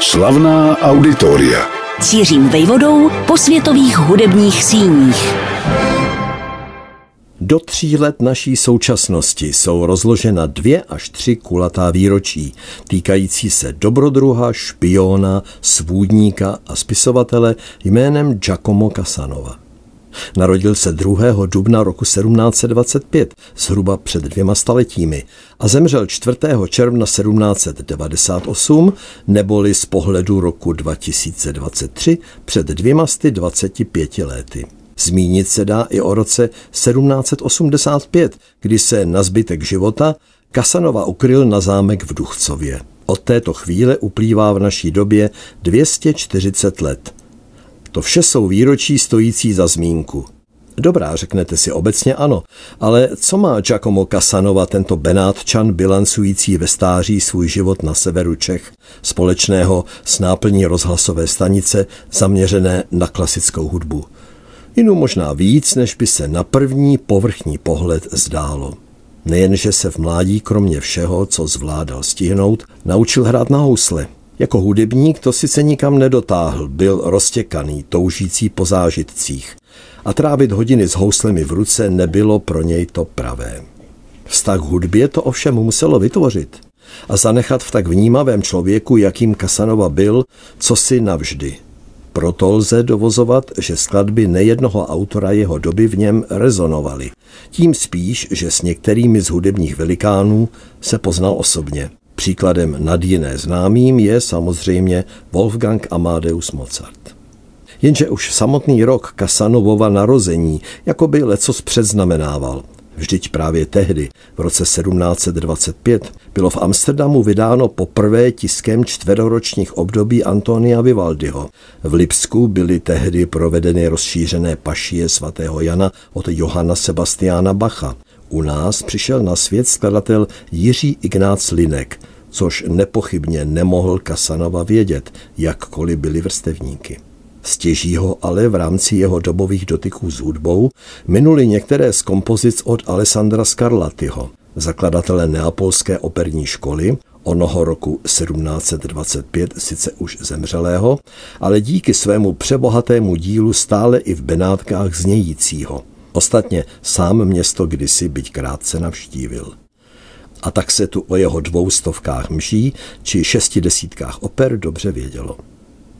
Slavná auditoria. Cířím vejvodou po světových hudebních síních. Do tří let naší současnosti jsou rozložena dvě až tři kulatá výročí, týkající se dobrodruha, špiona, svůdníka a spisovatele jménem Giacomo Casanova. Narodil se 2. dubna roku 1725, zhruba před dvěma staletími, a zemřel 4. června 1798, neboli z pohledu roku 2023 před dvěma 25 lety. Zmínit se dá i o roce 1785, kdy se na zbytek života Kasanova ukryl na zámek v Duchcově. Od této chvíle uplývá v naší době 240 let. To vše jsou výročí stojící za zmínku. Dobrá, řeknete si obecně ano, ale co má Giacomo Casanova, tento Benátčan bilancující ve stáří svůj život na severu Čech, společného s náplní rozhlasové stanice zaměřené na klasickou hudbu? Jinu možná víc, než by se na první povrchní pohled zdálo. Nejenže se v mládí kromě všeho, co zvládal stihnout, naučil hrát na housle. Jako hudebník to sice nikam nedotáhl, byl roztěkaný, toužící po zážitcích. A trávit hodiny s houslemi v ruce nebylo pro něj to pravé. Vztah k hudbě to ovšem muselo vytvořit a zanechat v tak vnímavém člověku, jakým Kasanova byl, co si navždy. Proto lze dovozovat, že skladby nejednoho autora jeho doby v něm rezonovaly. Tím spíš, že s některými z hudebních velikánů se poznal osobně. Příkladem nad jiné známým je samozřejmě Wolfgang Amadeus Mozart. Jenže už samotný rok Kasanovova narození jako by lecos předznamenával. Vždyť právě tehdy, v roce 1725, bylo v Amsterdamu vydáno poprvé tiskem čtveroročních období Antonia Vivaldiho. V Lipsku byly tehdy provedeny rozšířené pašie svatého Jana od Johana Sebastiana Bacha. U nás přišel na svět skladatel Jiří Ignác Linek, což nepochybně nemohl Kasanova vědět, jakkoliv byli vrstevníky. Stěží ho ale v rámci jeho dobových dotyků s hudbou minuli některé z kompozic od Alessandra Scarlattiho, zakladatele Neapolské operní školy, onoho roku 1725 sice už zemřelého, ale díky svému přebohatému dílu stále i v Benátkách znějícího. Ostatně sám město kdysi byť krátce navštívil. A tak se tu o jeho dvoustovkách mší či šestidesítkách oper dobře vědělo.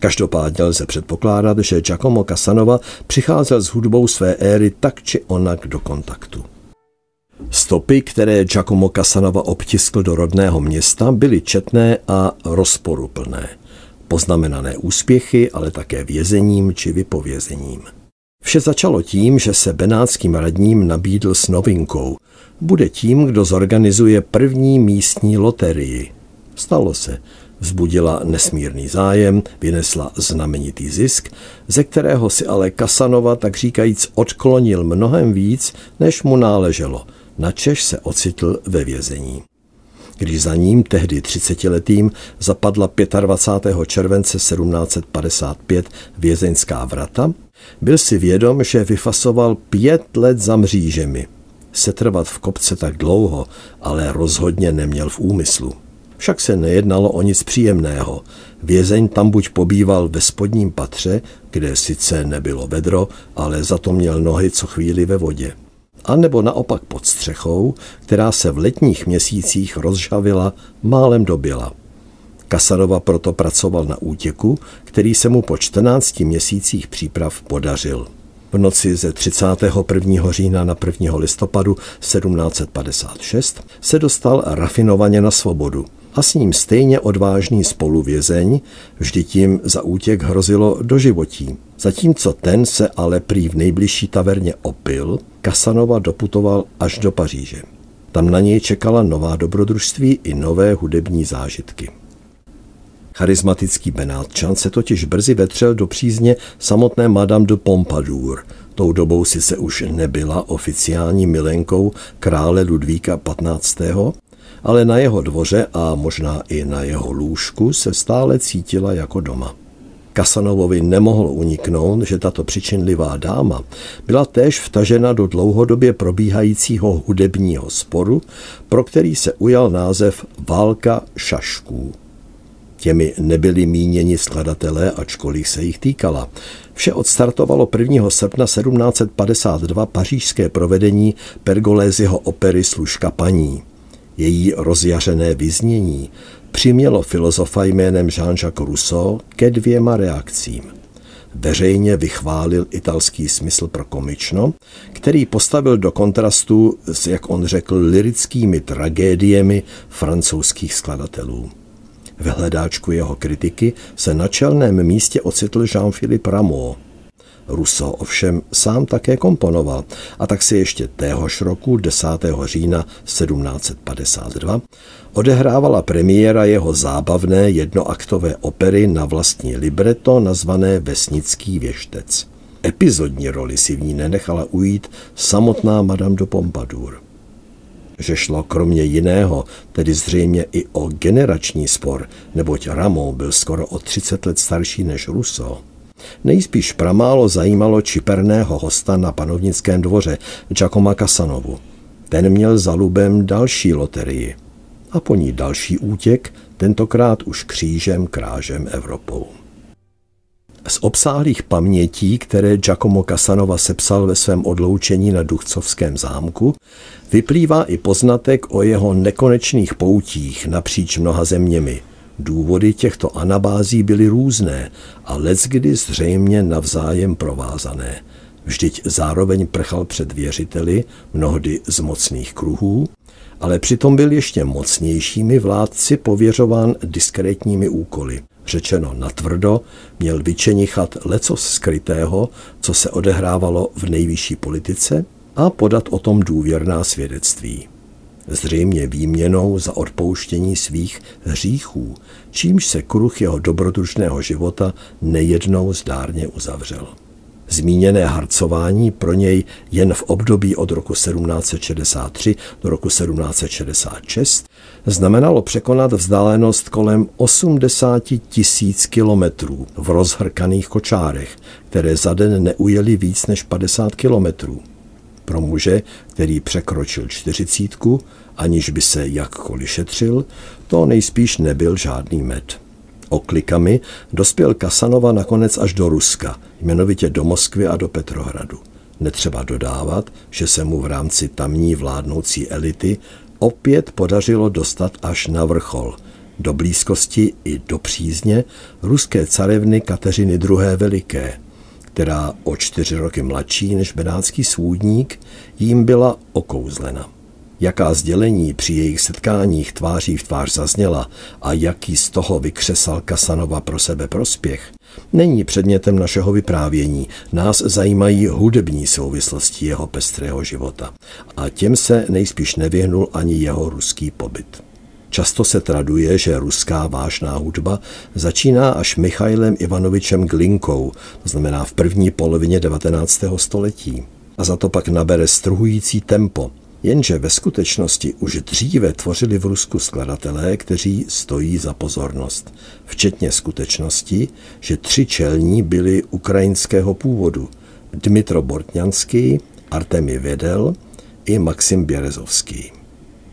Každopádně lze předpokládat, že Giacomo Casanova přicházel s hudbou své éry tak či onak do kontaktu. Stopy, které Giacomo Casanova obtiskl do rodného města, byly četné a rozporuplné. Poznamenané úspěchy, ale také vězením či vypovězením. Vše začalo tím, že se benátským radním nabídl s novinkou. Bude tím, kdo zorganizuje první místní loterii. Stalo se vzbudila nesmírný zájem, vynesla znamenitý zisk, ze kterého si ale Kasanova tak říkajíc odklonil mnohem víc, než mu náleželo, načež se ocitl ve vězení. Když za ním tehdy 30-letým zapadla 25. července 1755 vězeňská vrata, byl si vědom, že vyfasoval pět let za mřížemi. Setrvat v kopce tak dlouho, ale rozhodně neměl v úmyslu. Však se nejednalo o nic příjemného. Vězeň tam buď pobýval ve spodním patře, kde sice nebylo vedro, ale za to měl nohy co chvíli ve vodě. A nebo naopak pod střechou, která se v letních měsících rozžavila, málem dobila. Kasarova proto pracoval na útěku, který se mu po 14 měsících příprav podařil. V noci ze 31. října na 1. listopadu 1756 se dostal rafinovaně na svobodu a s ním stejně odvážný spoluvězeň, vždy tím za útěk hrozilo doživotí. Zatímco ten se ale prý v nejbližší taverně opil, Kasanova doputoval až do Paříže. Tam na něj čekala nová dobrodružství i nové hudební zážitky. Charismatický Benátčan se totiž brzy vetřel do přízně samotné Madame de Pompadour. Tou dobou sice už nebyla oficiální milenkou krále Ludvíka 15., ale na jeho dvoře a možná i na jeho lůžku se stále cítila jako doma. Kasanovovi nemohlo uniknout, že tato přičinlivá dáma byla též vtažena do dlouhodobě probíhajícího hudebního sporu, pro který se ujal název Válka šašků. Těmi nebyli míněni skladatelé, ačkoliv se jich týkala. Vše odstartovalo 1. srpna 1752 pařížské provedení Pergolézyho opery Služka paní. Její rozjařené vyznění přimělo filozofa jménem Jean-Jacques Rousseau ke dvěma reakcím. Veřejně vychválil italský smysl pro komično, který postavil do kontrastu s, jak on řekl, lirickými tragédiemi francouzských skladatelů. V hledáčku jeho kritiky se na čelném místě ocitl Jean-Philippe Rameau. Rousseau ovšem sám také komponoval a tak se ještě téhož roku 10. října 1752 odehrávala premiéra jeho zábavné jednoaktové opery na vlastní libreto nazvané Vesnický věštec. Epizodní roli si v ní nenechala ujít samotná Madame de Pompadour že šlo kromě jiného, tedy zřejmě i o generační spor, neboť Ramo byl skoro o 30 let starší než Russo. Nejspíš pramálo zajímalo čiperného hosta na panovnickém dvoře, Giacomo Casanovu. Ten měl za lubem další loterii a po ní další útěk, tentokrát už křížem krážem Evropou. Obsáhlých pamětí, které Giacomo Casanova sepsal ve svém odloučení na Duchcovském zámku, vyplývá i poznatek o jeho nekonečných poutích napříč mnoha zeměmi. Důvody těchto anabází byly různé a leckdy zřejmě navzájem provázané. Vždyť zároveň prchal před věřiteli, mnohdy z mocných kruhů, ale přitom byl ještě mocnějšími vládci pověřován diskrétními úkoly – řečeno natvrdo, měl vyčenichat lecos skrytého, co se odehrávalo v nejvyšší politice a podat o tom důvěrná svědectví. Zřejmě výměnou za odpouštění svých hříchů, čímž se kruh jeho dobrodružného života nejednou zdárně uzavřel. Zmíněné harcování pro něj jen v období od roku 1763 do roku 1766 znamenalo překonat vzdálenost kolem 80 tisíc kilometrů v rozhrkaných kočárech, které za den neujeli víc než 50 kilometrů. Pro muže, který překročil čtyřicítku, aniž by se jakkoliv šetřil, to nejspíš nebyl žádný med. Oklikami dospěl Kasanova nakonec až do Ruska, jmenovitě do Moskvy a do Petrohradu. Netřeba dodávat, že se mu v rámci tamní vládnoucí elity opět podařilo dostat až na vrchol, do blízkosti i do přízně ruské carevny Kateřiny II. Veliké, která o čtyři roky mladší než benátský svůdník jím byla okouzlena. Jaká sdělení při jejich setkáních tváří v tvář zazněla a jaký z toho vykřesal Kasanova pro sebe prospěch, není předmětem našeho vyprávění. Nás zajímají hudební souvislosti jeho pestrého života. A těm se nejspíš nevyhnul ani jeho ruský pobyt. Často se traduje, že ruská vážná hudba začíná až Michailem Ivanovičem Glinkou, to znamená v první polovině 19. století. A za to pak nabere struhující tempo – Jenže ve skutečnosti už dříve tvořili v Rusku skladatelé, kteří stojí za pozornost, včetně skutečnosti, že tři čelní byli ukrajinského původu. Dmitro Bortňanský, Artemi Vedel i Maxim Běrezovský.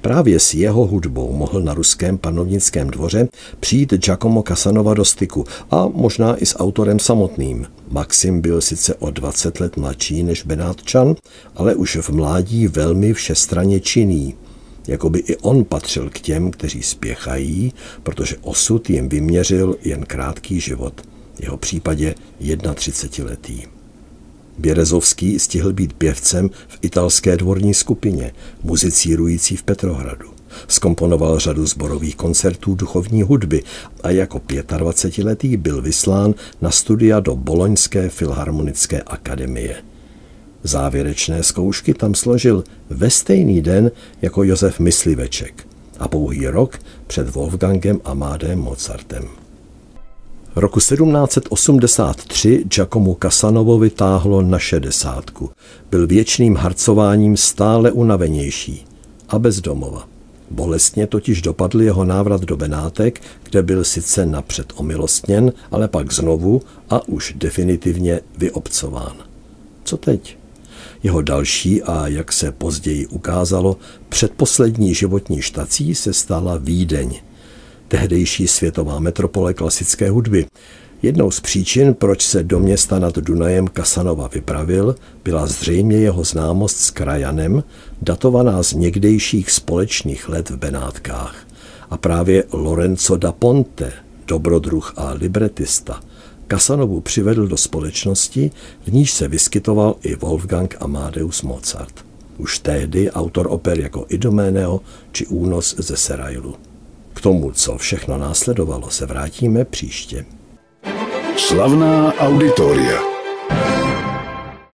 Právě s jeho hudbou mohl na ruském panovnickém dvoře přijít Giacomo Casanova do styku a možná i s autorem samotným. Maxim byl sice o 20 let mladší než Benátčan, ale už v mládí velmi všestraně činný. Jakoby i on patřil k těm, kteří spěchají, protože osud jim vyměřil jen krátký život, v jeho případě 31 letý. Běrezovský stihl být pěvcem v italské dvorní skupině, muzicírující v Petrohradu. Skomponoval řadu zborových koncertů duchovní hudby a jako 25-letý byl vyslán na studia do Boloňské filharmonické akademie. Závěrečné zkoušky tam složil ve stejný den jako Josef Mysliveček a pouhý rok před Wolfgangem Amádem Mozartem. Roku 1783 Giacomo Casanovo vytáhlo na šedesátku. Byl věčným harcováním stále unavenější a bezdomova. Bolestně totiž dopadl jeho návrat do Benátek, kde byl sice napřed omilostněn, ale pak znovu a už definitivně vyobcován. Co teď? Jeho další a, jak se později ukázalo, předposlední životní štací se stala Vídeň – tehdejší světová metropole klasické hudby. Jednou z příčin, proč se do města nad Dunajem Kasanova vypravil, byla zřejmě jeho známost s krajanem, datovaná z někdejších společných let v Benátkách. A právě Lorenzo da Ponte, dobrodruh a libretista, Kasanovu přivedl do společnosti, v níž se vyskytoval i Wolfgang Amadeus Mozart. Už tehdy autor oper jako Idoméneo či Únos ze Serailu. K tomu, co všechno následovalo, se vrátíme příště. Slavná auditoria.